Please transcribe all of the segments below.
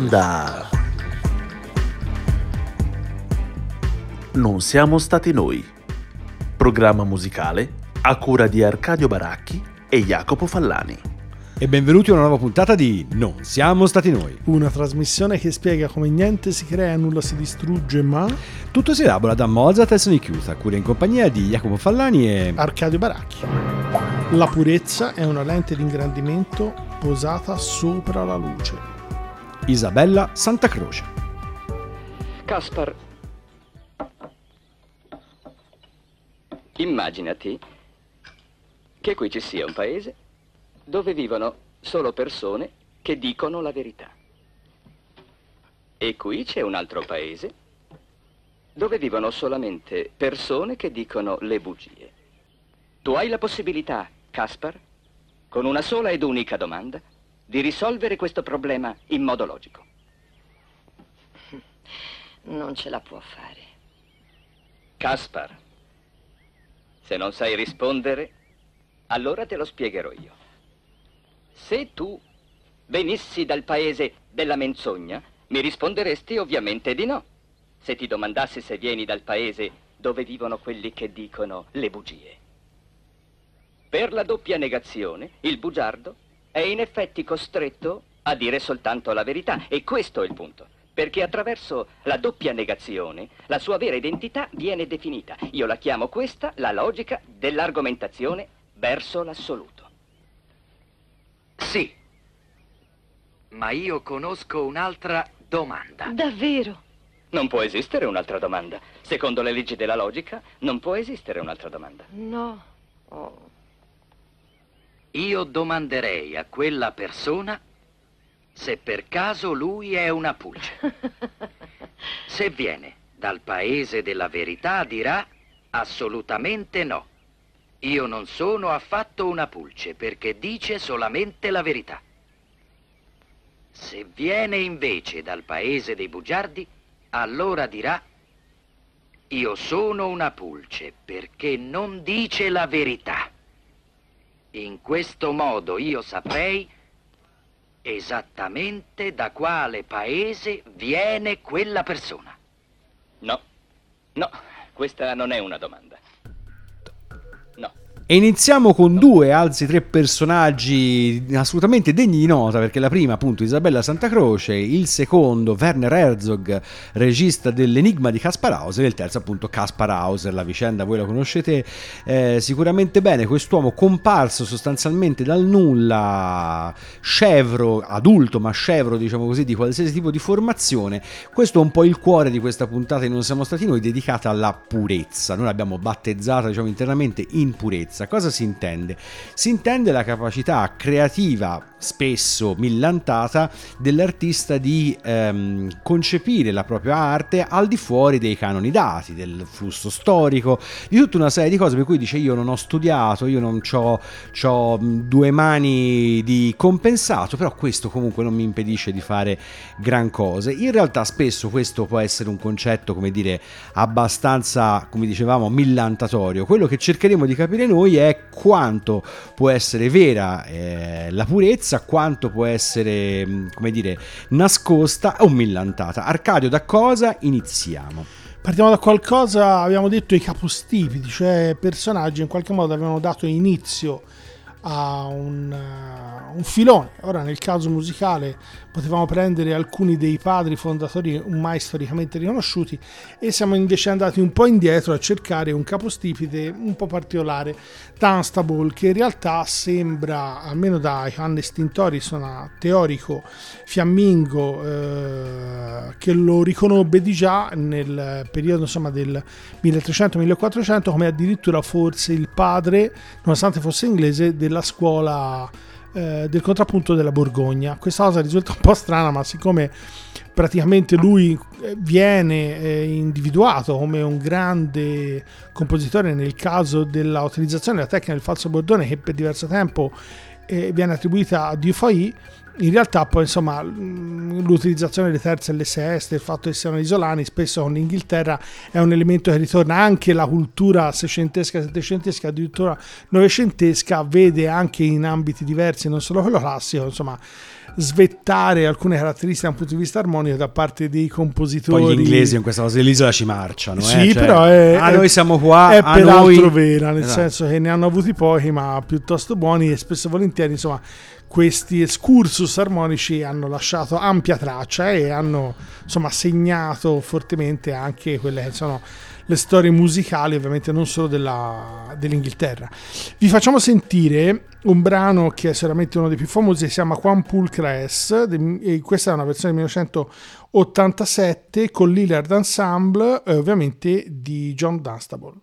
Onda. Non siamo stati noi. Programma musicale a cura di Arcadio Baracchi e Jacopo Fallani. E benvenuti a una nuova puntata di Non siamo stati noi. Una trasmissione che spiega come niente si crea, nulla si distrugge, ma Tutto si elabora da Mozart e Sonic Youth, a cura in compagnia di Jacopo Fallani e... Arcadio Baracchi. La purezza è una lente di ingrandimento posata sopra la luce. Isabella Santa Croce. Caspar, immaginati che qui ci sia un paese dove vivono solo persone che dicono la verità. E qui c'è un altro paese dove vivono solamente persone che dicono le bugie. Tu hai la possibilità, Caspar, con una sola ed unica domanda, di risolvere questo problema in modo logico. Non ce la può fare. Caspar, se non sai rispondere, allora te lo spiegherò io. Se tu venissi dal paese della menzogna, mi risponderesti ovviamente di no. Se ti domandassi se vieni dal paese dove vivono quelli che dicono le bugie. Per la doppia negazione, il bugiardo è in effetti costretto a dire soltanto la verità. E questo è il punto. Perché attraverso la doppia negazione la sua vera identità viene definita. Io la chiamo questa la logica dell'argomentazione verso l'assoluto. Sì, ma io conosco un'altra domanda. Davvero? Non può esistere un'altra domanda. Secondo le leggi della logica, non può esistere un'altra domanda. No. Oh. Io domanderei a quella persona se per caso lui è una pulce. Se viene dal paese della verità dirà assolutamente no. Io non sono affatto una pulce perché dice solamente la verità. Se viene invece dal paese dei bugiardi, allora dirà io sono una pulce perché non dice la verità. In questo modo io saprei esattamente da quale paese viene quella persona. No, no, questa non è una domanda. E iniziamo con due, anzi tre personaggi assolutamente degni di nota, perché la prima appunto Isabella Santa Croce, il secondo Werner Herzog, regista dell'Enigma di Kaspar Hauser, e il terzo appunto Kaspar Hauser, la vicenda voi la conoscete eh, sicuramente bene, quest'uomo comparso sostanzialmente dal nulla, scevro, adulto ma scevro diciamo così, di qualsiasi tipo di formazione, questo è un po' il cuore di questa puntata di Non siamo stati noi, dedicata alla purezza, noi l'abbiamo battezzata diciamo internamente in purezza. Cosa si intende? Si intende la capacità creativa, spesso millantata, dell'artista di ehm, concepire la propria arte al di fuori dei canoni dati, del flusso storico, di tutta una serie di cose per cui dice io non ho studiato, io non ho due mani di compensato, però questo comunque non mi impedisce di fare gran cose. In realtà spesso questo può essere un concetto, come dire, abbastanza, come dicevamo, millantatorio. Quello che cercheremo di capire noi è quanto può essere vera eh, la purezza, quanto può essere, come dire, nascosta o millantata. Arcadio, da cosa iniziamo? Partiamo da qualcosa, abbiamo detto i capostipiti, cioè personaggi in qualche modo avevano dato inizio a un, uh, un, filone. Ora, nel caso musicale, potevamo prendere alcuni dei padri fondatori mai storicamente riconosciuti e siamo invece andati un po' indietro a cercare un capostipite un po' particolare, Dunstable, che in realtà sembra, almeno da Johannes Tintoris, un teorico fiammingo eh, che lo riconobbe di già nel periodo insomma, del 1300-1400 come addirittura forse il padre, nonostante fosse inglese, della scuola eh, del contrappunto della Borgogna. Questa cosa risulta un po' strana, ma siccome praticamente lui eh, viene eh, individuato come un grande compositore nel caso dell'utilizzazione della tecnica del falso bordone che per diverso tempo eh, viene attribuita a Dufay, in realtà poi insomma l'utilizzazione delle terze e le seste, il fatto che siano isolani, spesso con l'Inghilterra è un elemento che ritorna anche la cultura seicentesca, settecentesca, addirittura novecentesca, vede anche in ambiti diversi, non solo quello classico, insomma svettare alcune caratteristiche da un punto di vista armonico da parte dei compositori. Poi gli inglesi in questa cosa dell'isola ci marciano. Sì, eh, cioè, però è, ah, è- noi siamo qua, È a peraltro noi... vera, nel Esatto. senso che ne hanno avuti pochi, ma piuttosto buoni e spesso e volentieri, insomma, questi excursus armonici hanno lasciato ampia traccia e hanno insomma segnato fortemente anche quelle che sono le storie musicali, ovviamente non solo della- dell'Inghilterra. Vi facciamo sentire un brano che è sicuramente uno dei più famosi, si chiama Quan Pulcra e questa è una versione del 1987 con l'Hillard Ensemble, eh, ovviamente di John Dunstable.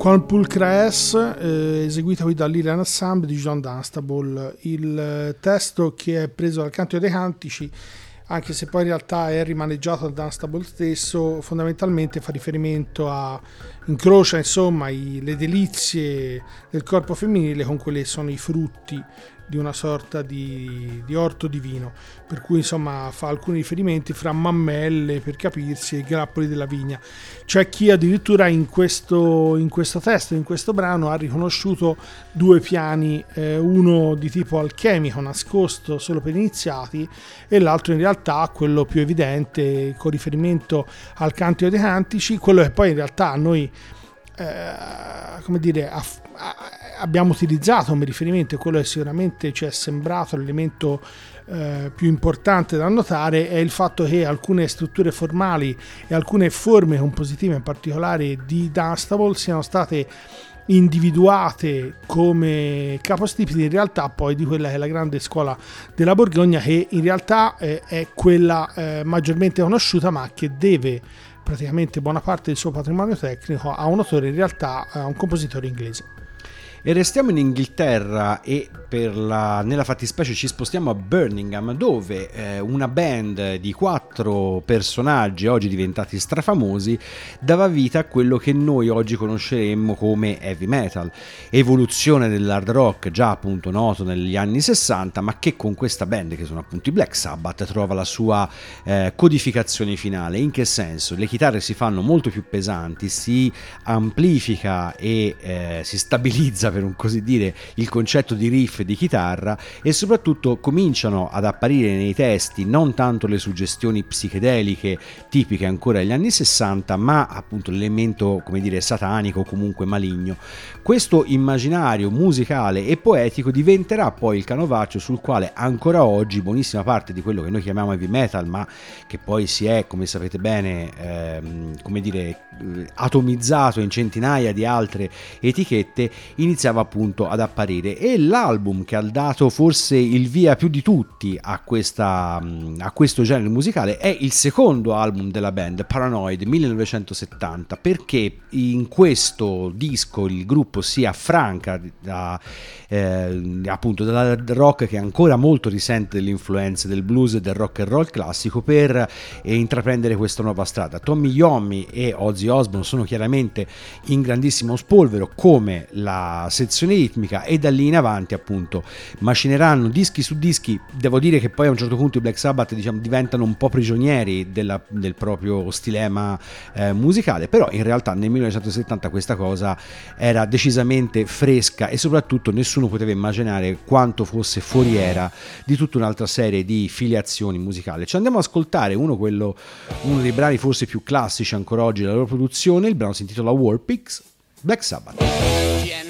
Qual Pulcra S, eh, eseguita qui dall'Iran Ensemble di John Dunstable. Il eh, testo che è preso dal Cantico dei Cantici, anche se poi in realtà è rimaneggiato da Dunstable stesso, fondamentalmente fa riferimento a incrocia insomma i- le delizie del corpo femminile con quelli che sono i frutti di una sorta di, di orto divino, per cui insomma fa alcuni riferimenti fra mammelle per capirsi e grappoli della vigna. C'è chi addirittura in questo, in questo testo, in questo brano, ha riconosciuto due piani, eh, uno di tipo alchemico nascosto solo per iniziati e l'altro in realtà quello più evidente con riferimento al Cantico dei Cantici, quello che poi in realtà noi eh, come dire, aff- a- abbiamo utilizzato come riferimento quello che sicuramente ci è sembrato l'elemento eh, più importante da notare è il fatto che alcune strutture formali e alcune forme compositive in particolare di Dunstable siano state individuate come capostipiti in realtà poi di quella che è la grande scuola della Borgogna che in realtà eh, è quella eh, maggiormente conosciuta ma che deve praticamente buona parte del suo patrimonio tecnico a un autore in realtà a un compositore inglese. E restiamo in Inghilterra e la, nella fattispecie ci spostiamo a Birmingham dove eh, una band di quattro personaggi oggi diventati strafamosi dava vita a quello che noi oggi conosceremmo come heavy metal, evoluzione dell'hard rock già appunto noto negli anni 60 ma che con questa band che sono appunto i Black Sabbath trova la sua eh, codificazione finale. In che senso? Le chitarre si fanno molto più pesanti, si amplifica e eh, si stabilizza per un così dire il concetto di riff di chitarra e soprattutto cominciano ad apparire nei testi non tanto le suggestioni psichedeliche tipiche ancora degli anni 60 ma appunto l'elemento come dire satanico o comunque maligno. Questo immaginario musicale e poetico diventerà poi il canovaccio sul quale ancora oggi buonissima parte di quello che noi chiamiamo heavy metal ma che poi si è come sapete bene ehm, come dire atomizzato in centinaia di altre etichette inizia iniziava appunto ad apparire. E l'album che ha dato forse il via più di tutti a, questa, a questo genere musicale è il secondo album della band Paranoid 1970 perché in questo disco il gruppo si affranca da, eh, appunto dal rock che ancora molto risente delle influenze del blues e del rock and roll classico per eh, intraprendere questa nuova strada. Tommy Yomi e Ozzy Osbourne sono chiaramente in grandissimo spolvero come la sezione ritmica e da lì in avanti appunto macineranno dischi su dischi. Devo dire che poi a un certo punto i Black Sabbath diciamo, diventano un po' prigionieri della, del proprio stilema eh, musicale. Però in realtà nel 1970 questa cosa era decisamente fresca e soprattutto nessuno poteva immaginare quanto fosse foriera di tutta un'altra serie di filiazioni musicali. Ci andiamo ad ascoltare uno, quello, uno dei brani forse più classici ancora oggi della loro produzione. Il brano si intitola Warpix Black Sabbath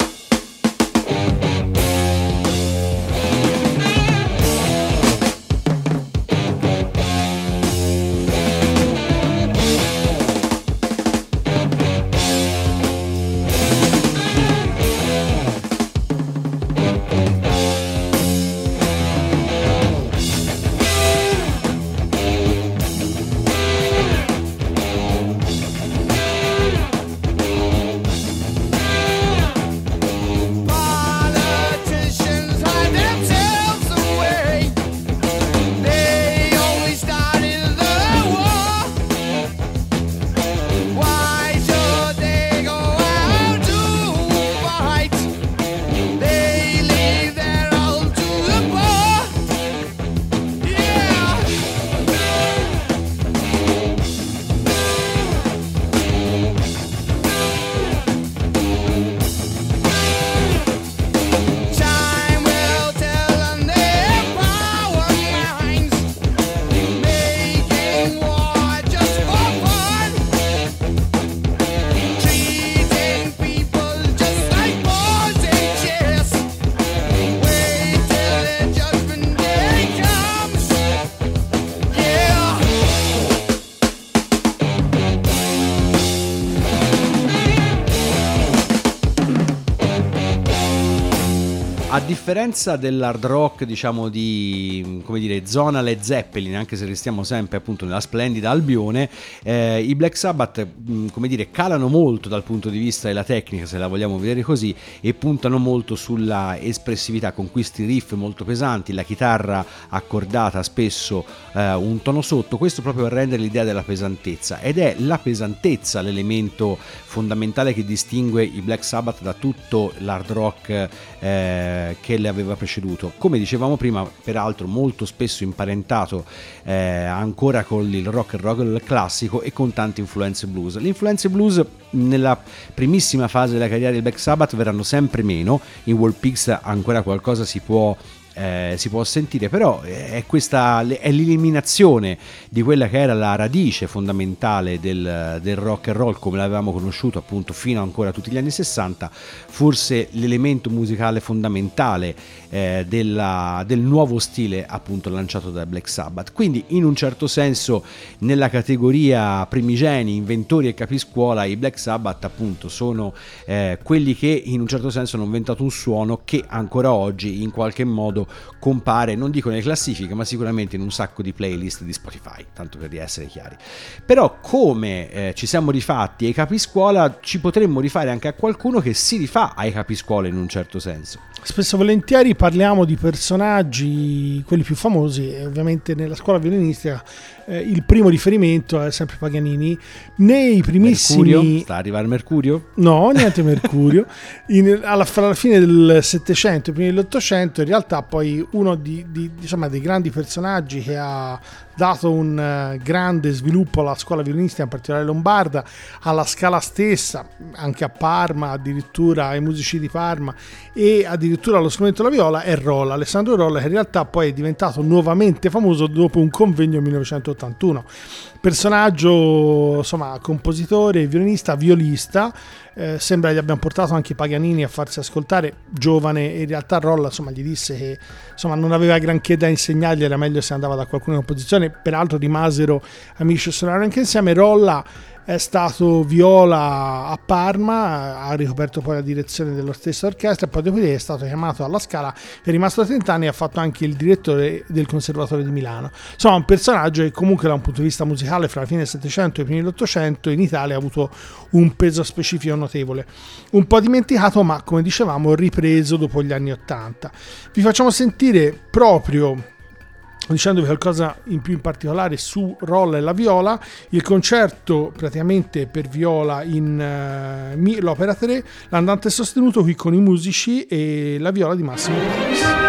Differenza dell'hard rock, diciamo di come dire, zona Led Zeppelin, anche se restiamo sempre appunto nella splendida Albione, eh, i Black Sabbath, mm, come dire, calano molto dal punto di vista della tecnica, se la vogliamo vedere così, e puntano molto sulla espressività con questi riff molto pesanti, la chitarra accordata spesso eh, un tono sotto, questo proprio per rendere l'idea della pesantezza. Ed è la pesantezza l'elemento fondamentale che distingue i Black Sabbath da tutto l'hard rock eh, che le aveva preceduto. Come dicevamo prima, peraltro molto spesso imparentato eh, ancora con il rock and roll classico e con tante influenze blues. Le influenze blues nella primissima fase della carriera del Black Sabbath verranno sempre meno, in World Pigs ancora qualcosa si può eh, si può sentire, però è, questa, è l'eliminazione di quella che era la radice fondamentale del, del, rock and roll come l'avevamo conosciuto appunto fino ancora a tutti gli anni 60, forse l'elemento musicale fondamentale eh, della, del nuovo stile appunto lanciato da Black Sabbath. Quindi in un certo senso nella categoria primigeni, inventori e capiscuola i Black Sabbath appunto sono eh, quelli che in un certo senso hanno inventato un suono che ancora oggi in qualche modo modo compare, non dico nelle classifiche, ma sicuramente in un sacco di playlist di Spotify, tanto per essere chiari. Però come eh, ci siamo rifatti ai capiscuola, ci potremmo rifare anche a qualcuno che si rifà ai capiscuola in un certo senso. Spesso e volentieri parliamo di personaggi, quelli più famosi, e ovviamente nella scuola violinistica eh, il primo riferimento è sempre Paganini. Nei primissimi... Mercurio? Sta arrivare Mercurio? No, niente Mercurio. In, alla, alla, fine del Settecento, primi dell'Ottocento, in realtà poi uno di, di, diciamo, dei grandi personaggi che ha dato un uh, grande sviluppo alla scuola violinistica, in particolare lombarda, alla scala stessa, anche a Parma, addirittura ai musici di Parma e addirittura allo strumento della viola, è Rolla, Alessandro Rolla, che in realtà poi è diventato nuovamente famoso dopo un convegno nel 1981. Personaggio, insomma, compositore, violinista, violista, eh, sembra gli abbiamo portato anche Paganini a farsi ascoltare, giovane, in realtà Rolla insomma, gli disse che insomma, non aveva granché da insegnargli, era meglio se andava da qualcuno in composizione, peraltro rimasero amici e suonarono anche insieme. Rolla è stato viola a Parma, ha ricoperto poi la direzione dello stesso orchestra e poi dopo è stato chiamato alla Scala, è rimasto 30 anni e ha fatto anche il direttore del Conservatorio di Milano. Insomma, un personaggio che comunque da un punto di vista musicale fra la fine del Settecento e i primi dell'Ottocento in Italia ha avuto un peso specifico notevole. Un po' dimenticato, ma come dicevamo ripreso dopo gli anni Ottanta. Vi facciamo sentire proprio dicendovi qualcosa in più in particolare su Rolla e la viola, il concerto praticamente per viola in uh, l'opera 3, l'andante sostenuto qui con i musici e la viola di Massimo Paris.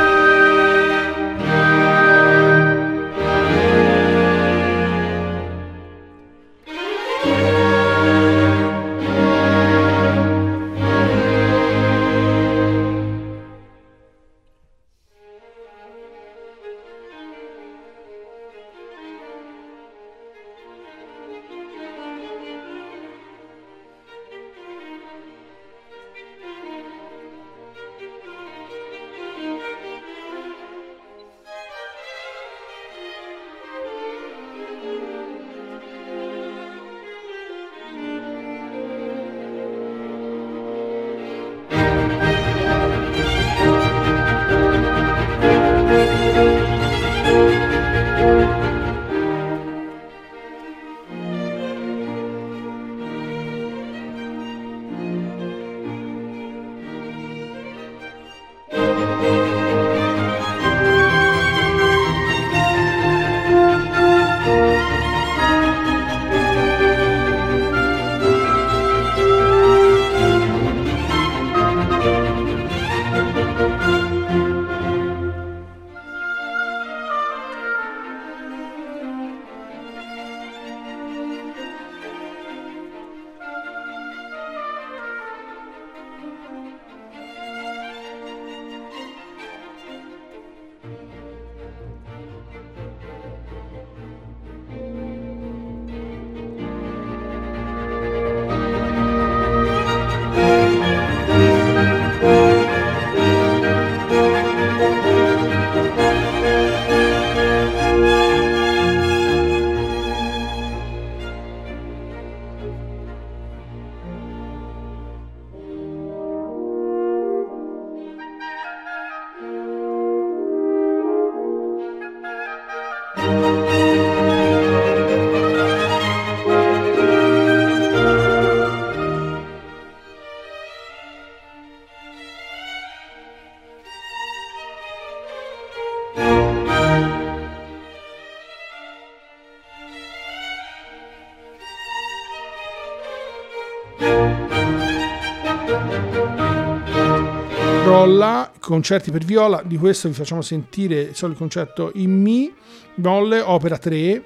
Concerti per viola, di questo vi facciamo sentire il solito concerto in Mi, Molle, opera 3,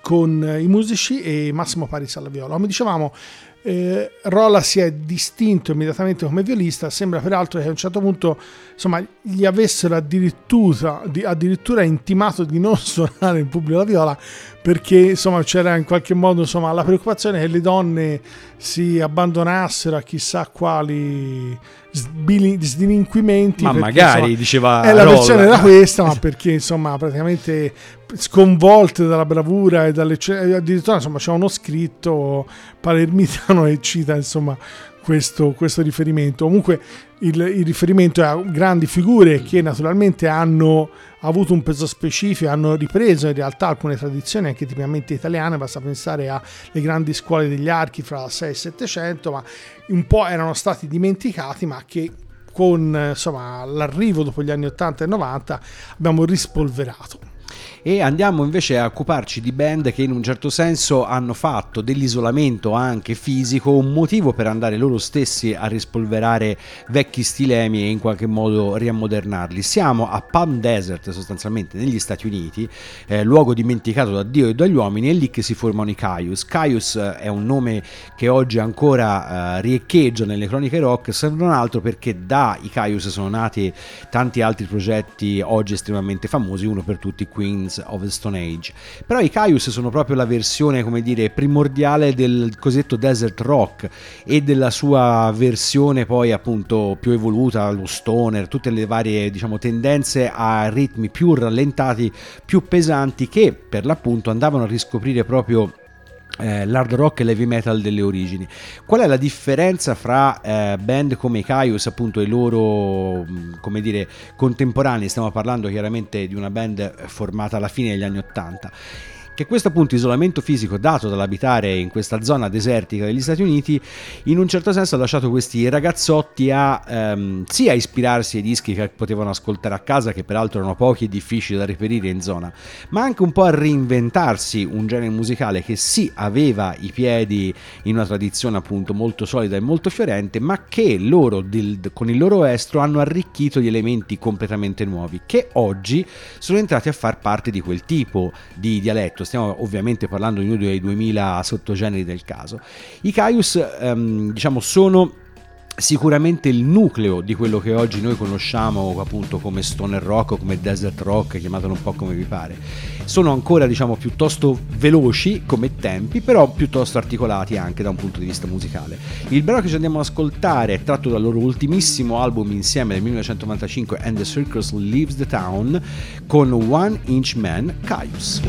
con i musici e Massimo Paris alla viola. Come dicevamo, eh, Rolla si è distinto immediatamente come violista, sembra peraltro che a un certo punto insomma, gli avessero addirittura, di- addirittura intimato di non suonare in pubblico la viola perché insomma, c'era in qualche modo insomma, la preoccupazione che le donne si abbandonassero a chissà quali sbili- sdelinquimenti. Ma perché, magari, diceva eh, la versione era questa, ma perché insomma praticamente sconvolte dalla bravura e dalle addirittura insomma c'è uno scritto palermitano e cita insomma questo, questo riferimento. Comunque il, il riferimento è a grandi figure che naturalmente hanno avuto un peso specifico, hanno ripreso in realtà alcune tradizioni anche tipicamente italiane, basta pensare alle grandi scuole degli archi fra 6 e 700, ma un po' erano stati dimenticati, ma che con insomma, l'arrivo dopo gli anni 80 e 90 abbiamo rispolverato. E andiamo invece a occuparci di band che in un certo senso hanno fatto dell'isolamento anche fisico un motivo per andare loro stessi a rispolverare vecchi stilemi e in qualche modo riammodernarli. Siamo a Palm Desert sostanzialmente negli Stati Uniti, eh, luogo dimenticato da Dio e dagli uomini, è lì che si formano i Caius. Caius eh, è un nome che oggi ancora eh, riecheggia nelle croniche rock, se non altro perché da i Caius sono nati tanti altri progetti oggi estremamente famosi, uno per tutti Queens of the Stone Age. Però i Caius sono proprio la versione, come dire, primordiale del cosiddetto desert rock e della sua versione poi appunto più evoluta, lo stoner, tutte le varie diciamo tendenze a ritmi più rallentati, più pesanti che per l'appunto andavano a riscoprire proprio eh, l'hard rock e l'heavy metal delle origini. Qual è la differenza fra eh, band come i Caius appunto e i loro come dire contemporanei? Stiamo parlando chiaramente di una band formata alla fine degli anni 80 che questo appunto isolamento fisico dato dall'abitare in questa zona desertica degli Stati Uniti in un certo senso ha lasciato questi ragazzotti a ehm, sia ispirarsi ai dischi che potevano ascoltare a casa che peraltro erano pochi e difficili da reperire in zona ma anche un po' a reinventarsi un genere musicale che sì aveva i piedi in una tradizione appunto molto solida e molto fiorente ma che loro del- con il loro estro hanno arricchito di elementi completamente nuovi che oggi sono entrati a far parte di quel tipo di dialetto stiamo ovviamente parlando di uno dei 2000 sottogeneri del caso. I Caius, ehm, diciamo, sono sicuramente il nucleo di quello che oggi noi conosciamo appunto come stoner rock o come desert rock, chiamatelo un po' come vi pare. Sono ancora diciamo piuttosto veloci come tempi, però piuttosto articolati anche da un punto di vista musicale. Il brano che ci andiamo ad ascoltare è tratto dal loro ultimissimo album insieme del 1995 And the Circus Leaves the Town con One Inch Man Caius.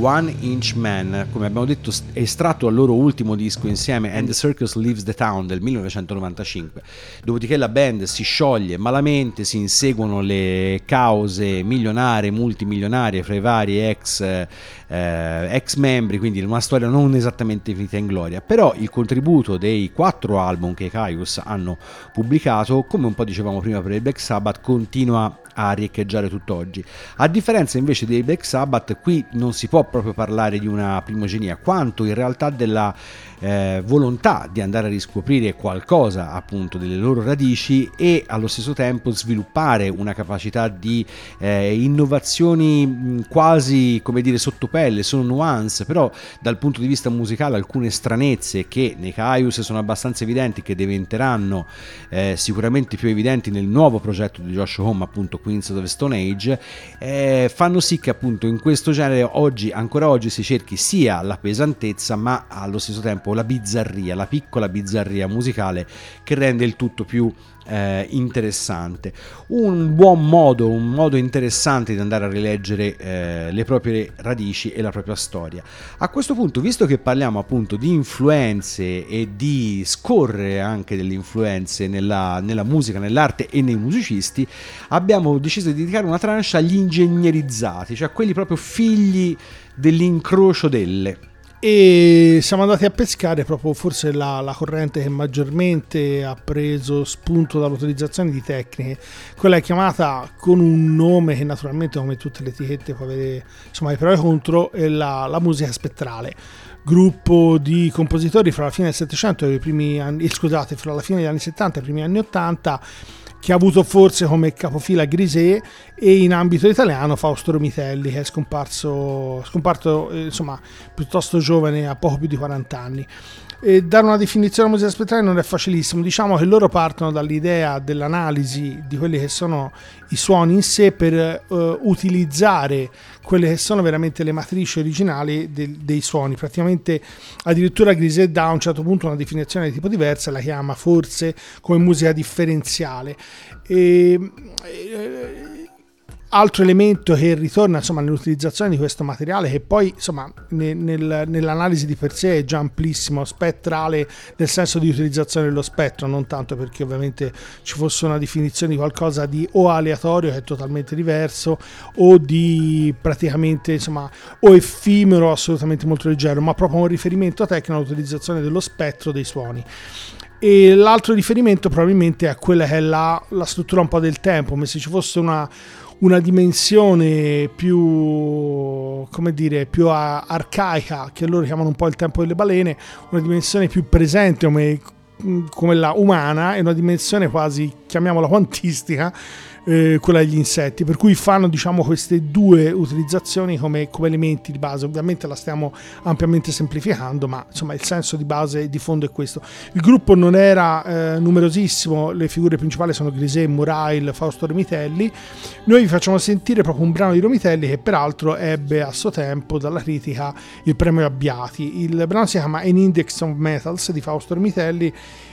One Inch Man, come abbiamo detto estratto dal loro ultimo disco insieme And the Circus Leaves the Town del 1995. Dopodiché la band si scioglie malamente, si inseguono le cause milionarie, multimilionarie fra i vari ex, eh, ex membri, quindi una storia non esattamente finita in gloria. Però il contributo dei quattro album che i Caius hanno pubblicato, come un po' dicevamo prima per il Black Sabbath, continua a riecheggiare tutt'oggi. A differenza invece dei Black Sabbath, qui non si può proprio parlare di una primogenia, quanto in realtà della eh, volontà di andare a riscoprire qualcosa appunto delle loro radici e allo stesso tempo sviluppare una capacità di eh, innovazioni quasi come dire sottopelle, sono nuance, però dal punto di vista musicale alcune stranezze che nei Caius sono abbastanza evidenti, che diventeranno eh, sicuramente più evidenti nel nuovo progetto di Josh Home, appunto Queens of the Stone Age, eh, fanno sì che appunto in questo genere oggi, ancora oggi, si cerchi sia la pesantezza ma allo stesso tempo la bizzarria, la piccola bizzarria musicale che rende il tutto più eh, interessante. Un buon modo, un modo interessante di andare a rileggere eh, le proprie radici e la propria storia. A questo punto, visto che parliamo appunto di influenze e di scorrere anche delle influenze nella, nella musica, nell'arte e nei musicisti, abbiamo deciso di dedicare una tranche agli ingegnerizzati, cioè quelli proprio figli dell'incrocio delle e siamo andati a pescare proprio forse la, la, corrente che maggiormente ha preso spunto dall'utilizzazione di tecniche. Quella è chiamata con un nome che naturalmente come tutte le etichette può avere insomma i pro e contro è la, la musica spettrale. Gruppo di compositori fra la fine del 700 e i primi anni scusate fra la fine degli anni 70 e i primi anni 80 che ha avuto forse come capofila Grisè e in ambito italiano Fausto Romitelli che è scomparso, scomparso eh, insomma piuttosto giovane a poco più di 40 anni e dare una definizione alla musica spettrale non è facilissimo. Diciamo che loro partono dall'idea dell'analisi di quelli che sono i suoni in sé per uh, utilizzare quelle che sono veramente le matrici originali de- dei suoni. Praticamente addirittura Griset dà a un certo punto una definizione di tipo diversa, la chiama forse come musica differenziale. E, e, altro elemento che ritorna insomma, nell'utilizzazione di questo materiale che poi insomma, nel, nel, nell'analisi di per sé è già amplissimo, spettrale nel senso di utilizzazione dello spettro, non tanto perché ovviamente ci fosse una definizione di qualcosa di o aleatorio che è totalmente diverso o di praticamente insomma o effimero assolutamente molto leggero, ma proprio un riferimento tecnico all'utilizzazione dello spettro dei suoni. E l'altro riferimento probabilmente è quella che è la, la struttura un po' del tempo, come se ci fosse una una dimensione più, come dire, più arcaica, che loro chiamano un po' il tempo delle balene, una dimensione più presente come, come la umana e una dimensione quasi, chiamiamola quantistica, eh, quella degli insetti, per cui fanno diciamo, queste due utilizzazioni come, come, elementi di base. Ovviamente la stiamo ampiamente semplificando, ma insomma il senso di base di fondo è questo. Il gruppo non era eh, numerosissimo, le figure principali sono Grisè, Murail, Fausto Romitelli. Noi vi facciamo sentire proprio un brano di Romitelli che peraltro ebbe a suo tempo dalla critica il premio Abbiati. Il brano si chiama An Index of Metals di Fausto Romitelli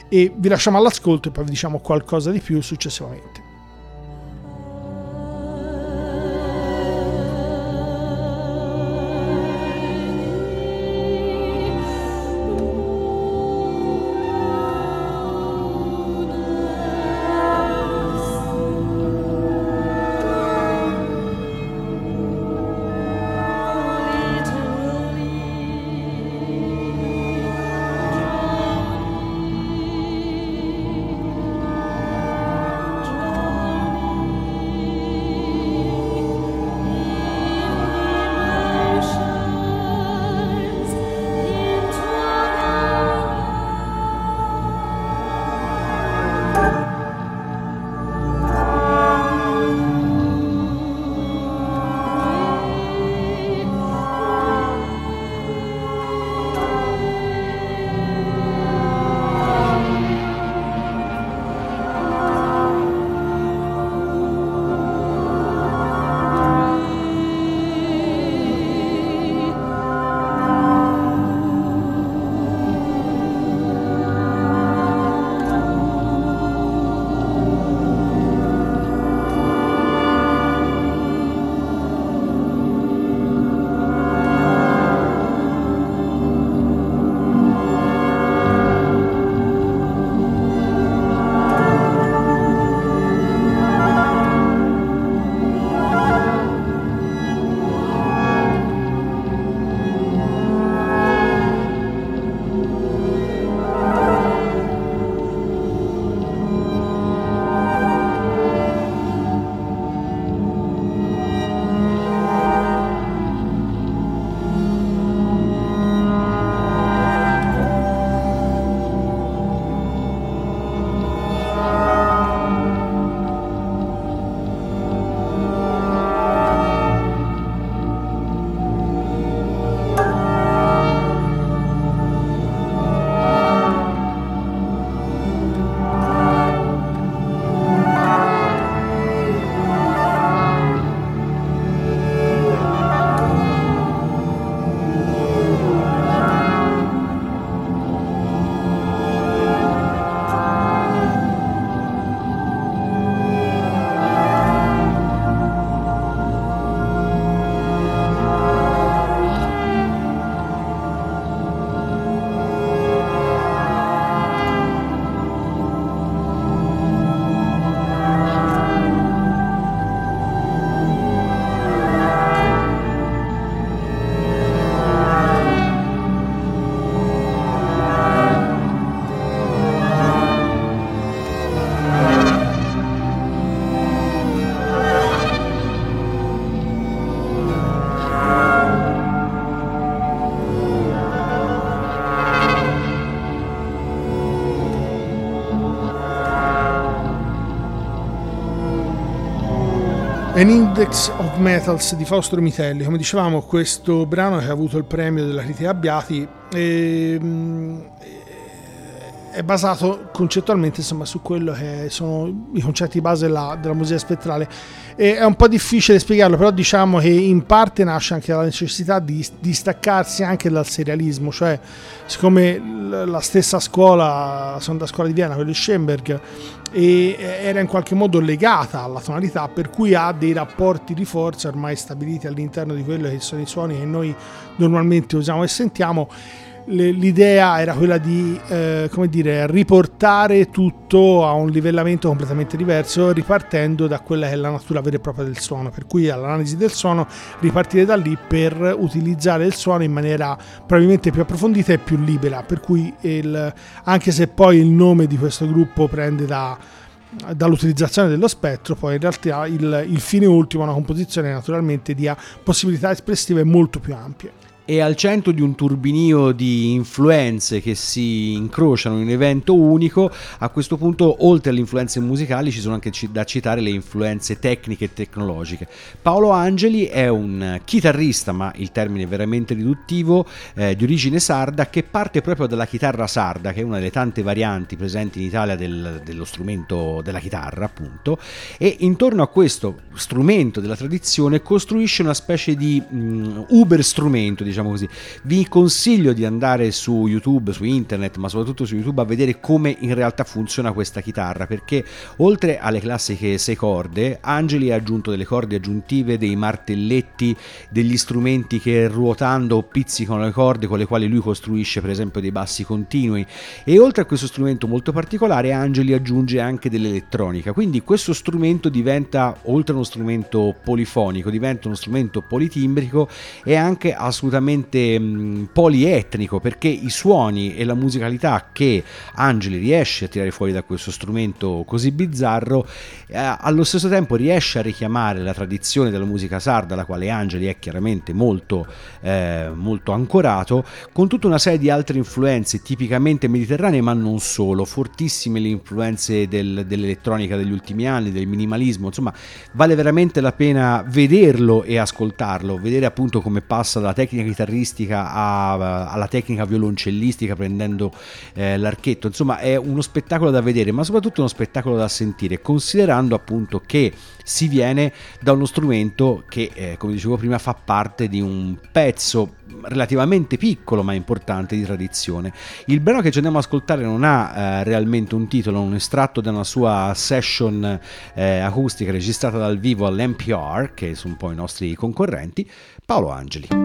e vi lasciamo all'ascolto e poi vi diciamo qualcosa di più successivamente. An Index of Metals di Fausto Mitelli. Come dicevamo, questo brano che ha avuto il premio della critica Abbiati ehm, è basato concettualmente insomma, su quello che sono i concetti base della, della musica spettrale. E è un po' difficile spiegarlo, però diciamo che in parte nasce anche dalla necessità di distaccarsi anche dal serialismo, cioè siccome la stessa scuola, la seconda scuola di Vienna, quella di Schoenberg, era in qualche modo legata alla tonalità, per cui ha dei rapporti di forza ormai stabiliti all'interno di quello che sono i suoni che noi normalmente usiamo e sentiamo l'idea era quella di eh, dire, riportare tutto a un livellamento completamente diverso ripartendo da quella che è la natura vera e propria del suono. Per cui all'analisi del suono ripartire da lì per utilizzare il suono in maniera probabilmente più approfondita e più libera. Per cui il, anche se poi il nome di questo gruppo prende da dall'utilizzazione dello spettro, poi in realtà il, il fine ultimo è una composizione naturalmente dia possibilità espressive molto più ampie e al centro di un turbinio di influenze che si incrociano in un evento unico, a questo punto oltre alle influenze musicali ci sono anche da citare le influenze tecniche e tecnologiche. Paolo Angeli è un chitarrista, ma il termine è veramente riduttivo, eh, di origine sarda che parte proprio dalla chitarra sarda, che è una delle tante varianti presenti in Italia del, dello strumento della chitarra, appunto, e intorno a questo strumento della tradizione costruisce una specie di mh, uber strumento, diciamo diciamo così. Vi consiglio di andare su YouTube, su internet, ma soprattutto su YouTube a vedere come in realtà funziona questa chitarra, perché oltre alle classiche sei corde, Angeli ha aggiunto delle corde aggiuntive, dei martelletti, degli strumenti che ruotando pizzicano le corde con le quali lui costruisce per esempio dei bassi continui e oltre a questo strumento molto particolare Angeli aggiunge anche dell'elettronica, quindi questo strumento diventa oltre uno strumento polifonico, diventa uno strumento politimbrico e anche assolutamente estremamente mh, polietnico perché i suoni e la musicalità che Angeli riesce a tirare fuori da questo strumento così bizzarro eh, allo stesso tempo riesce a richiamare la tradizione della musica sarda alla quale Angeli è chiaramente molto, eh, molto ancorato con tutta una serie di altre influenze tipicamente mediterranee ma non solo fortissime le influenze del, dell'elettronica degli ultimi anni del minimalismo insomma vale veramente la pena vederlo e ascoltarlo vedere appunto come passa dalla tecnica chitarristica a, alla tecnica violoncellistica prendendo eh, l'archetto. Insomma, è uno spettacolo da vedere, ma soprattutto uno spettacolo da sentire, considerando appunto che si viene da uno strumento che, eh, come dicevo prima, fa parte di un pezzo relativamente piccolo ma importante di tradizione. Il brano che ci andiamo ad ascoltare non ha eh, realmente un titolo, un estratto da una sua session eh, acustica registrata dal vivo all'NPR, che sono un po' i nostri concorrenti, Paolo Angeli.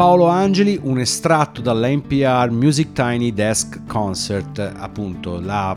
Paolo Angeli, un estratto dalla NPR Music Tiny Desk Concert, appunto la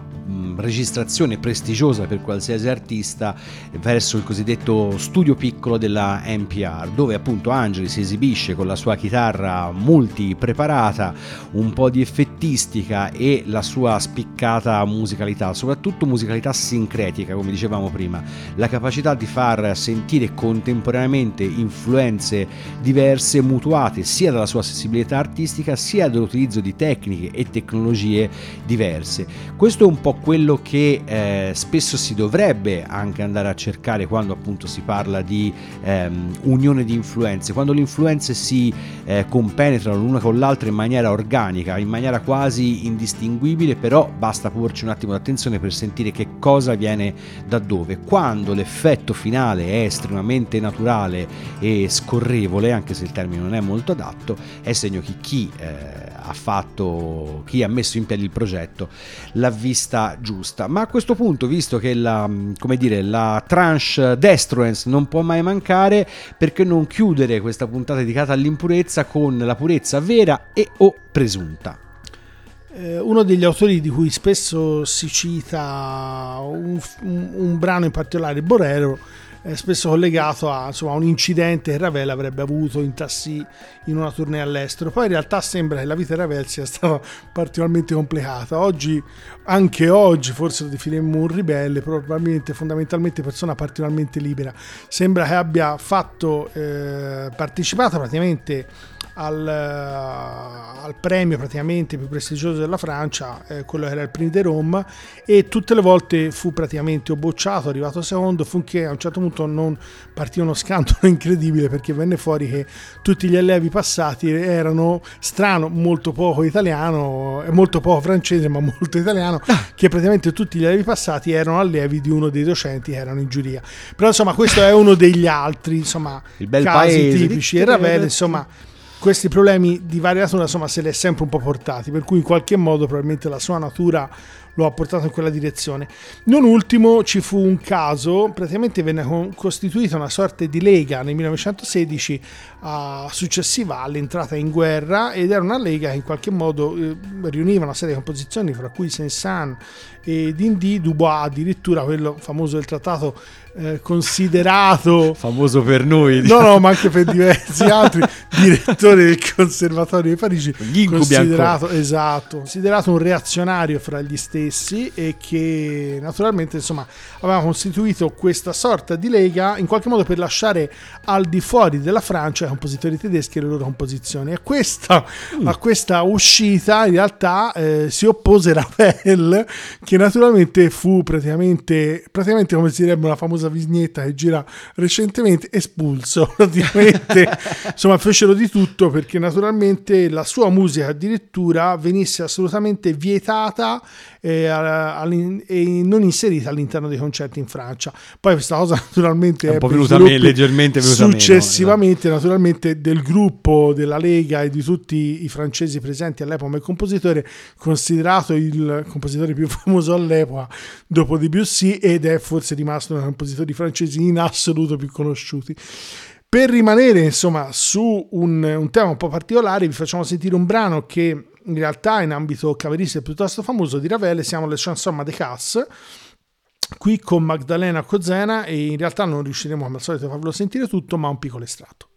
registrazione prestigiosa per qualsiasi artista verso il cosiddetto studio piccolo della NPR, dove appunto Angeli si esibisce con la sua chitarra multi preparata, un po' di effettistica e la sua spiccata musicalità, soprattutto musicalità sincretica, come dicevamo prima, la capacità di far sentire contemporaneamente influenze diverse mutuate sia dalla sua sensibilità artistica sia dall'utilizzo di tecniche e tecnologie diverse. Questo è un po' quello che eh, spesso si dovrebbe anche andare a cercare quando appunto si parla di ehm, unione di influenze, quando le influenze si eh, compenetrano l'una con l'altra in maniera organica, in maniera quasi indistinguibile, però basta porci un attimo d'attenzione per sentire che cosa viene da dove. Quando l'effetto finale è estremamente naturale e scorrevole, anche se il termine non è molto adatto, è segno che chi eh, ha fatto, chi ha messo in piedi il progetto l'ha vista giusta. Ma a questo punto, visto che la, come dire, la tranche Destruence non può mai mancare, perché non chiudere questa puntata dedicata all'impurezza con la purezza vera e o presunta? Eh, uno degli autori di cui spesso si cita un, un, un brano in particolare, Borero, è spesso collegato a insomma, un incidente che Ravel avrebbe avuto in tassì in una tournée all'estero. Poi in realtà sembra che la vita di Ravel sia stata particolarmente complicata. Oggi, anche oggi, forse lo definiremmo un ribelle, probabilmente fondamentalmente persona particolarmente libera. Sembra che abbia fatto, eh, partecipato praticamente al, al, premio praticamente più prestigioso della Francia, eh, quello che era il Prix de Rome, e tutte le volte fu praticamente bocciato, arrivato secondo, finché a un certo punto non partì uno scandalo incredibile perché venne fuori che tutti gli allievi passati erano strano, molto poco italiano, molto poco francese ma molto italiano, che praticamente tutti gli allievi passati erano allievi di uno dei docenti che erano in giuria. Però insomma questo è uno degli altri insomma, Il bel casi paese tipici e Ravel insomma questi problemi di varia natura insomma se li è sempre un po' portati per cui in qualche modo probabilmente la sua natura lo ha portato in quella direzione. Non ultimo ci fu un caso, praticamente venne costituita una sorta di lega nel 1916 uh, successiva all'entrata in guerra ed era una lega che in qualche modo eh, riuniva una serie di composizioni fra cui Saint-Saëns e Dindy, Dubois addirittura quello famoso del trattato eh, considerato famoso per noi no no ma anche per diversi altri direttore del conservatorio di Parigi. Gli considerato esatto considerato un reazionario fra gli stessi e che naturalmente insomma aveva costituito questa sorta di lega in qualche modo per lasciare al di fuori della Francia i compositori tedeschi e le loro composizioni. A questa, mm. a questa uscita in realtà eh, si oppose Ravel che naturalmente fu praticamente praticamente come si direbbe una famosa vignetta che gira recentemente espulso praticamente. Insomma fecero di tutto perché naturalmente la sua musica addirittura venisse assolutamente vietata e, e non inserita all'interno dei concerti in Francia. Poi questa cosa naturalmente è po' venuta me, leggermente venuta successivamente meno, naturalmente del gruppo della Lega e di tutti i francesi presenti all'epoca come compositore considerato il compositore più famoso all'epoca dopo Debussy ed è forse rimasto uno dei compositori francesi in assoluto più conosciuti. Per rimanere insomma su un, un tema un po' particolare vi facciamo sentire un brano che in realtà in ambito camerista è piuttosto famoso di Ravel, siamo le Chanson de Casse qui con Magdalena Cozena e in realtà non riusciremo come al solito a farvelo sentire tutto ma un piccolo estratto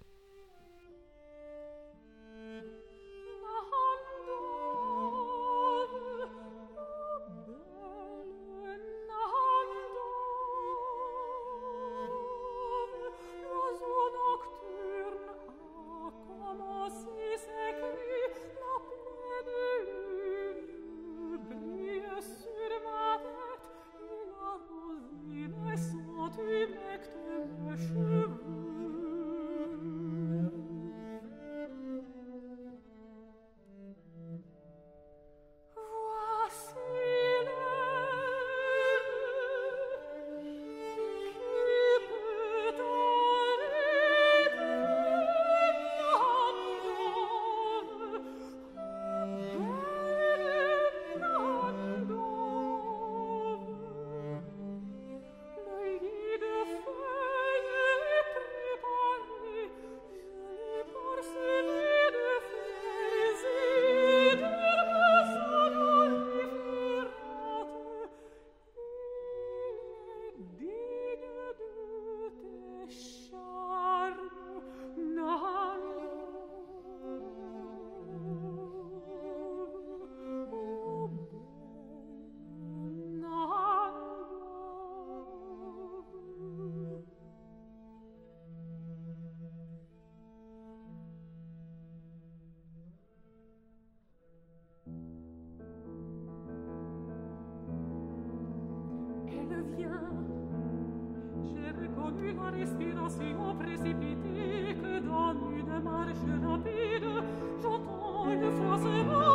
J'entends une phrase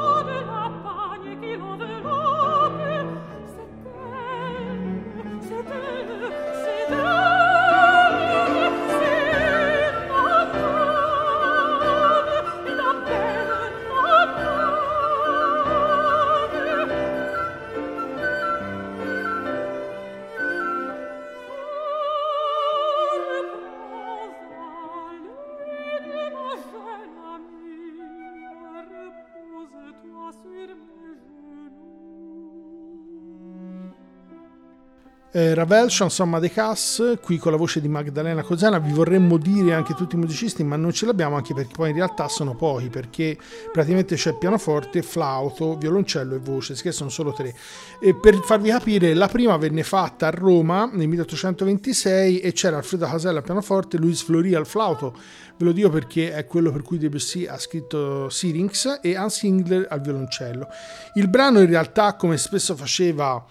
Eh, Ravel, Chanson de Cass, qui con la voce di Magdalena Cosana, vi vorremmo dire anche tutti i musicisti, ma non ce l'abbiamo anche perché poi in realtà sono pochi, perché praticamente c'è pianoforte, flauto, violoncello e voce, che sono solo tre. E per farvi capire, la prima venne fatta a Roma nel 1826 e c'era Alfredo Casella al pianoforte, Luis Flori al flauto, ve lo dico perché è quello per cui Debussy ha scritto Syrinx e Hans Ingler al violoncello. Il brano in realtà, come spesso faceva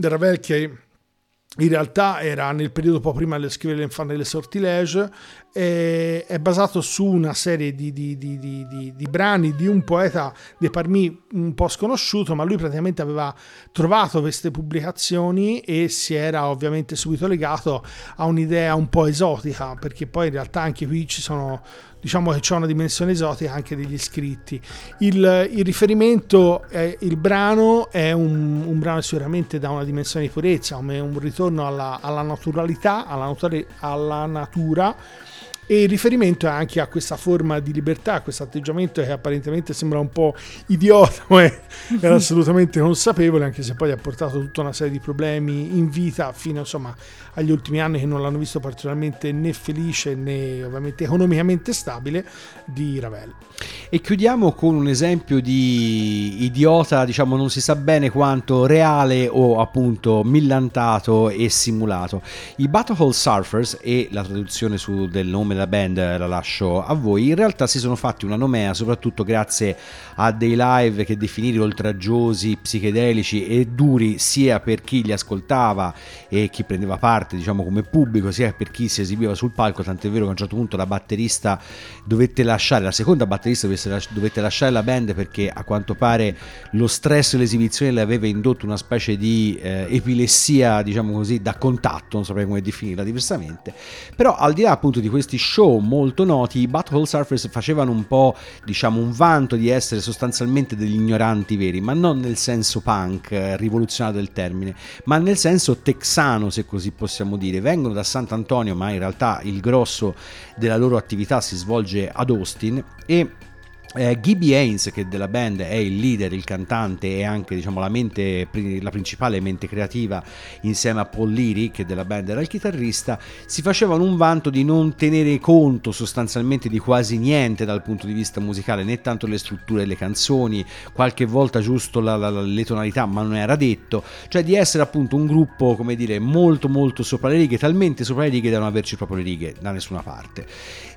Ravel, che in realtà era nel periodo un po' prima di scrivere l'Infant delle Sortilege, è, è basato su una serie di, di, di, di, brani di un poeta di Parmi un po' sconosciuto, ma lui praticamente aveva trovato queste pubblicazioni e si era ovviamente subito legato a un'idea un po' esotica, perché poi in realtà anche qui ci sono diciamo che c'è una dimensione esotica anche degli scritti. Il, il riferimento, è, il brano è un, un, brano sicuramente da una dimensione di purezza, un, un ritorno alla, alla, naturalità, alla, alla natura e il riferimento è anche a questa forma di libertà, a questo atteggiamento che apparentemente sembra un po' idiota, ma era assolutamente consapevole, anche se poi ha portato tutta una serie di problemi in vita fino insomma, agli ultimi anni che non l'hanno visto particolarmente né felice né ovviamente economicamente stabile di Ravel. E chiudiamo con un esempio di idiota, diciamo non si sa bene quanto reale o appunto millantato e simulato. I Butthole Surfers e la traduzione su, del nome della band la lascio a voi, in realtà si sono fatti una nomea soprattutto grazie a dei live che definire oltraggiosi, psichedelici e duri sia per chi li ascoltava e chi prendeva parte diciamo come pubblico sia per chi si esibiva sul palco, tant'è vero che a un certo punto la batterista dovette lasciare, la seconda batterista dovette lasciare la band perché a quanto pare lo stress dell'esibizione le aveva indotto una specie di eh, epilessia diciamo così da contatto, non saprei come definirla diversamente, però al di là appunto di questi show molto noti, i Butthole Surfers facevano un po' diciamo un vanto di essere sostanzialmente degli ignoranti veri, ma non nel senso punk, eh, rivoluzionario del termine, ma nel senso texano se così possiamo dire. Vengono da Sant'Antonio, ma in realtà il grosso della loro attività si svolge ad Austin e eh, Gibby Haynes, che della band è il leader, il cantante e anche diciamo, la, mente, la principale mente creativa, insieme a Paul Leary, che della band era il chitarrista, si facevano un vanto di non tenere conto sostanzialmente di quasi niente dal punto di vista musicale, né tanto le strutture delle canzoni, qualche volta giusto la, la, le tonalità, ma non era detto, cioè di essere appunto un gruppo, come dire, molto molto sopra le righe, talmente sopra le righe da non averci proprio le righe da nessuna parte.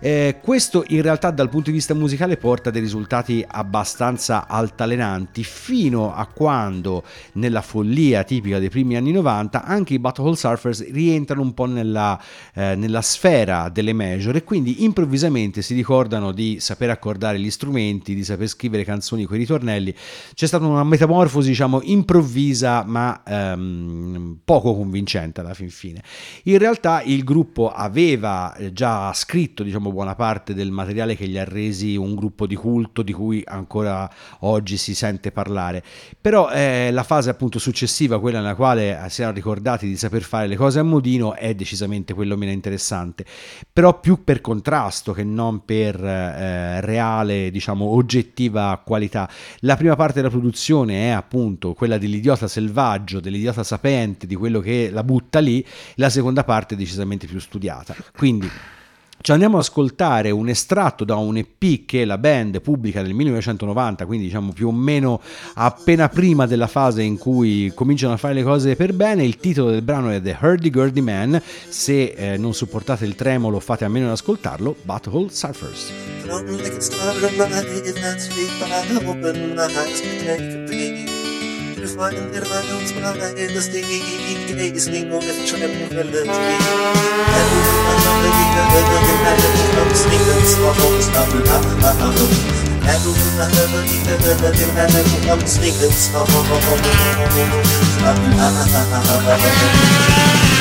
Eh, questo in realtà dal punto di vista musicale porta dei risultati abbastanza altalenanti fino a quando nella follia tipica dei primi anni 90 anche i Butthole Surfers rientrano un po' nella, eh, nella sfera delle major e quindi improvvisamente si ricordano di saper accordare gli strumenti, di saper scrivere canzoni con i ritornelli. C'è stata una metamorfosi diciamo improvvisa ma ehm, poco convincente alla fin fine. In realtà il gruppo aveva già scritto diciamo buona parte del materiale che gli ha resi un gruppo di culto di cui ancora oggi si sente parlare. Però eh, la fase appunto successiva, quella nella quale si erano ricordati di saper fare le cose a modino, è decisamente quello meno interessante. Però più per contrasto che non per eh, reale, diciamo, oggettiva qualità. La prima parte della produzione è appunto quella dell'idiota selvaggio, dell'idiota sapente, di quello che la butta lì, la seconda parte è decisamente più studiata. Quindi ci andiamo ad ascoltare un estratto da un EP che la band pubblica nel 1990, quindi diciamo più o meno appena prima della fase in cui cominciano a fare le cose per bene. Il titolo del brano è The Hurdy Gurdy Man. Se eh, non sopportate il tremolo, fate a meno di ascoltarlo. Butthole Surfers. Wir freuen uns, Meinungsfrage, das Ding ist Ding und es schon im Welt. Er ruft an, die Körper gemeldet, ich glaub es nicht, das war vor uns ab und ab, ab, ab. Er ruft an, die Körper gemeldet, ich glaub es nicht, das war vor uns ab und ab, ab, ab.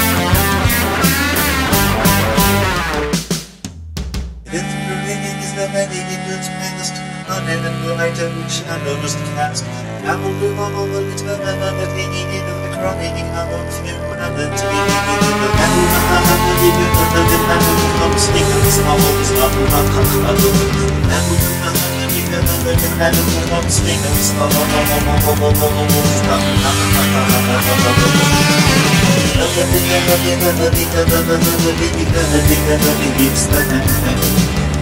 the many eagles passed, on heaven will I do shadows cast. I will move on over the turn of the thinking of the crying, I will feel what I've been speaking of the metal, I will believe it, but the metal will the sneak and small, stop, not the I will. I will move the over the the of the metal, will the sneak the small, the not the I the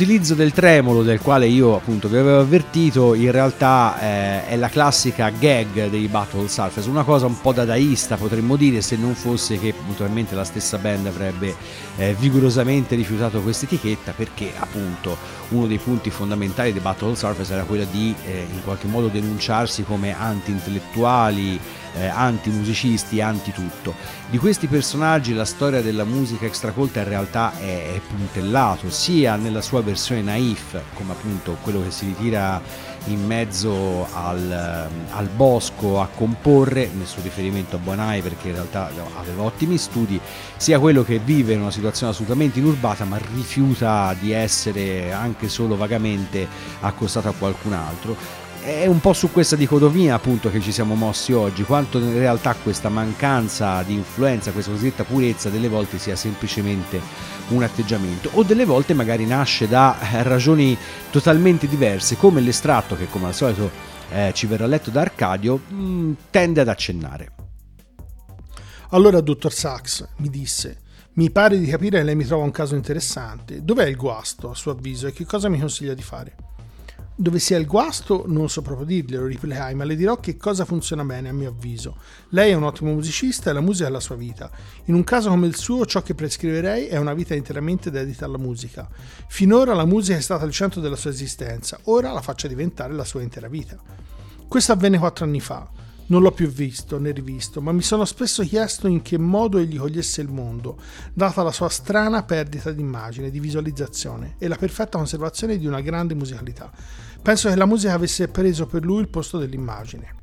L'utilizzo del tremolo del quale io appunto vi avevo avvertito in realtà eh, è la classica gag dei Battle Surface, una cosa un po' dadaista potremmo dire se non fosse che naturalmente la stessa band avrebbe eh, vigorosamente rifiutato questa etichetta perché appunto uno dei punti fondamentali dei Battle Surface era quello di eh, in qualche modo denunciarsi come anti-intellettuali, eh, anti-musicisti, anti-tutto. Di questi personaggi la storia della musica extracolta in realtà è, è puntellato sia nella sua versione naif, come appunto quello che si ritira in mezzo al, al bosco a comporre, nessun riferimento a Bonai perché in realtà aveva ottimi studi, sia quello che vive in una situazione assolutamente inurbata ma rifiuta di essere anche solo vagamente accostato a qualcun altro è un po' su questa dicotomia appunto che ci siamo mossi oggi, quanto in realtà questa mancanza di influenza, questa cosiddetta purezza delle volte sia semplicemente un atteggiamento o delle volte magari nasce da ragioni totalmente diverse come l'estratto che come al solito eh, ci verrà letto da Arcadio mh, tende ad accennare. Allora, dottor Sachs mi disse: Mi pare di capire che lei mi trova un caso interessante. Dov'è il guasto, a suo avviso, e che cosa mi consiglia di fare? Dove sia il guasto non so proprio dirglielo, replicai, ma le dirò che cosa funziona bene a mio avviso. Lei è un ottimo musicista e la musica è la sua vita. In un caso come il suo, ciò che prescriverei è una vita interamente dedita alla musica. Finora la musica è stata il centro della sua esistenza, ora la faccia diventare la sua intera vita. Questo avvenne quattro anni fa. Non l'ho più visto né rivisto, ma mi sono spesso chiesto in che modo egli cogliesse il mondo, data la sua strana perdita di immagine, di visualizzazione e la perfetta conservazione di una grande musicalità. Penso che la musica avesse preso per lui il posto dell'immagine.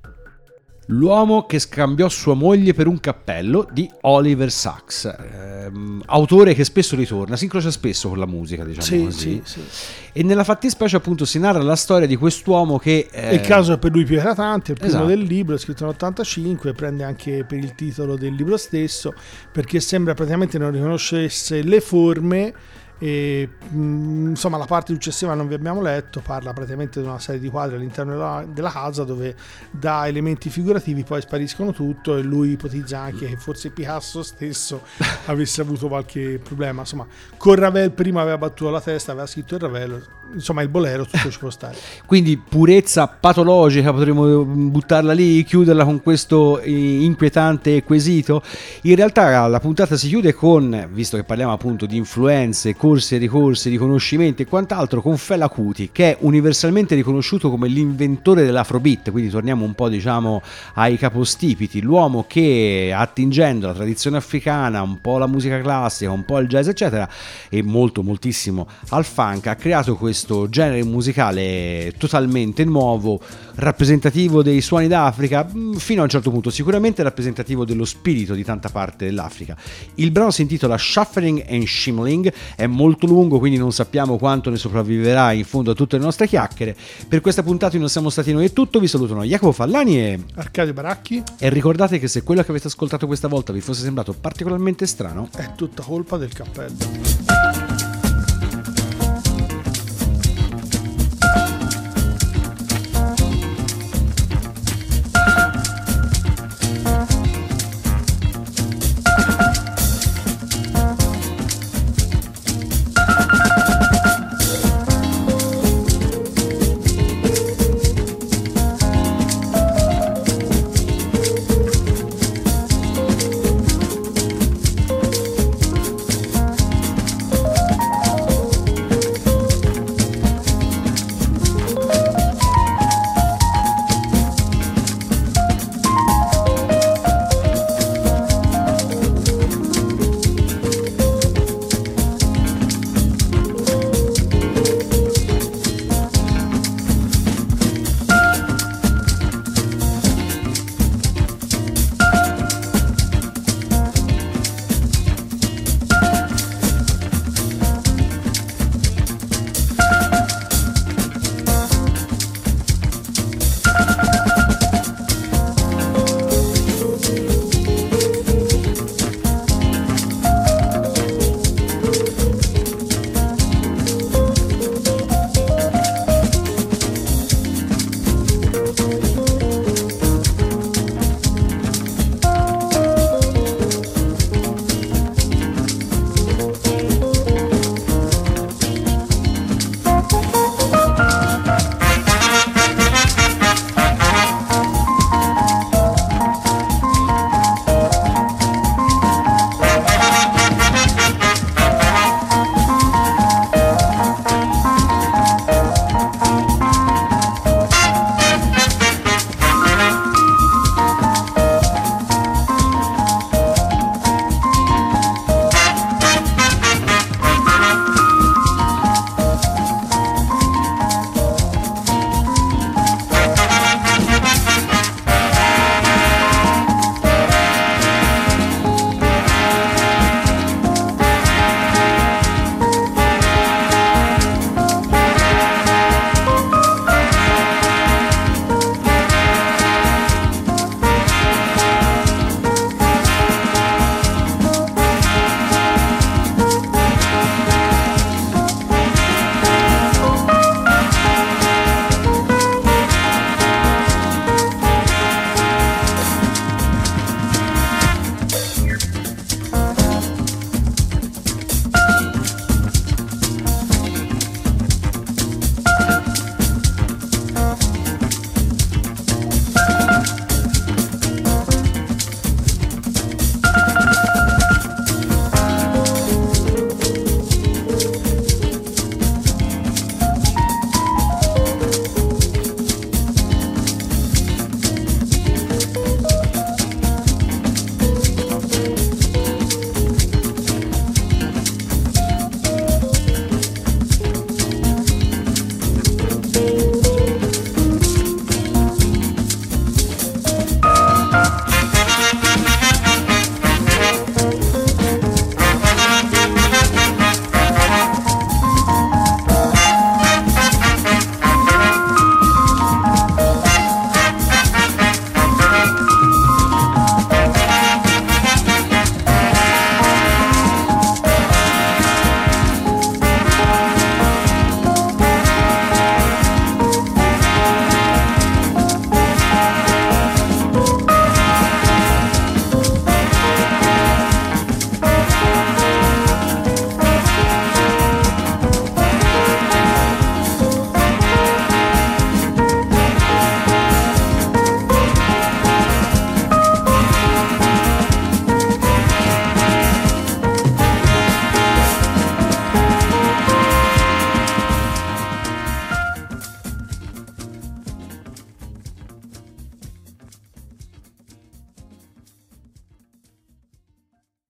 L'uomo che scambiò sua moglie per un cappello di Oliver Sacks, ehm, autore che spesso ritorna, si incrocia spesso con la musica, diciamo Sì, così. sì, sì. E nella fattispecie appunto si narra la storia di quest'uomo che... eh, Il caso è per lui più eclatante, il primo Esatto. del libro, è scritto nell'85, prende anche per il titolo del libro stesso, perché sembra praticamente non riconoscesse le forme e mh, insomma la parte successiva non vi abbiamo letto, parla praticamente di una serie di quadri all'interno della, della casa dove da elementi figurativi poi spariscono tutto e lui ipotizza anche che forse Picasso stesso avesse avuto qualche problema, insomma con Ravel prima aveva battuto la testa, aveva scritto il Ravel, insomma il bolero tutto ci può stare. Quindi purezza patologica, potremmo buttarla lì, chiuderla con questo inquietante quesito. In realtà la puntata si chiude con, visto che parliamo appunto di influenze, con ricorsi e ricorsi, riconoscimenti e quant'altro con Fela Kuti, che è universalmente riconosciuto come l'inventore dell'afrobeat, quindi torniamo un po' diciamo ai capostipiti, l'uomo che attingendo alla tradizione africana, un po' la musica classica, un po' il jazz eccetera e molto moltissimo al funk ha creato questo genere musicale totalmente nuovo, rappresentativo dei suoni d'Africa mm, fino a un certo punto, sicuramente rappresentativo dello spirito di tanta parte dell'Africa. Il brano si intitola Shuffling and Shimmering, è molto lungo quindi non sappiamo quanto ne sopravviverà in fondo a tutte le nostre chiacchiere. Per questa puntata non siamo stati noi è tutto, vi salutano Jacopo Fallani e Arcadio Baracchi e ricordate che se quello che avete ascoltato questa volta vi fosse sembrato particolarmente strano, è tutta colpa del cappello.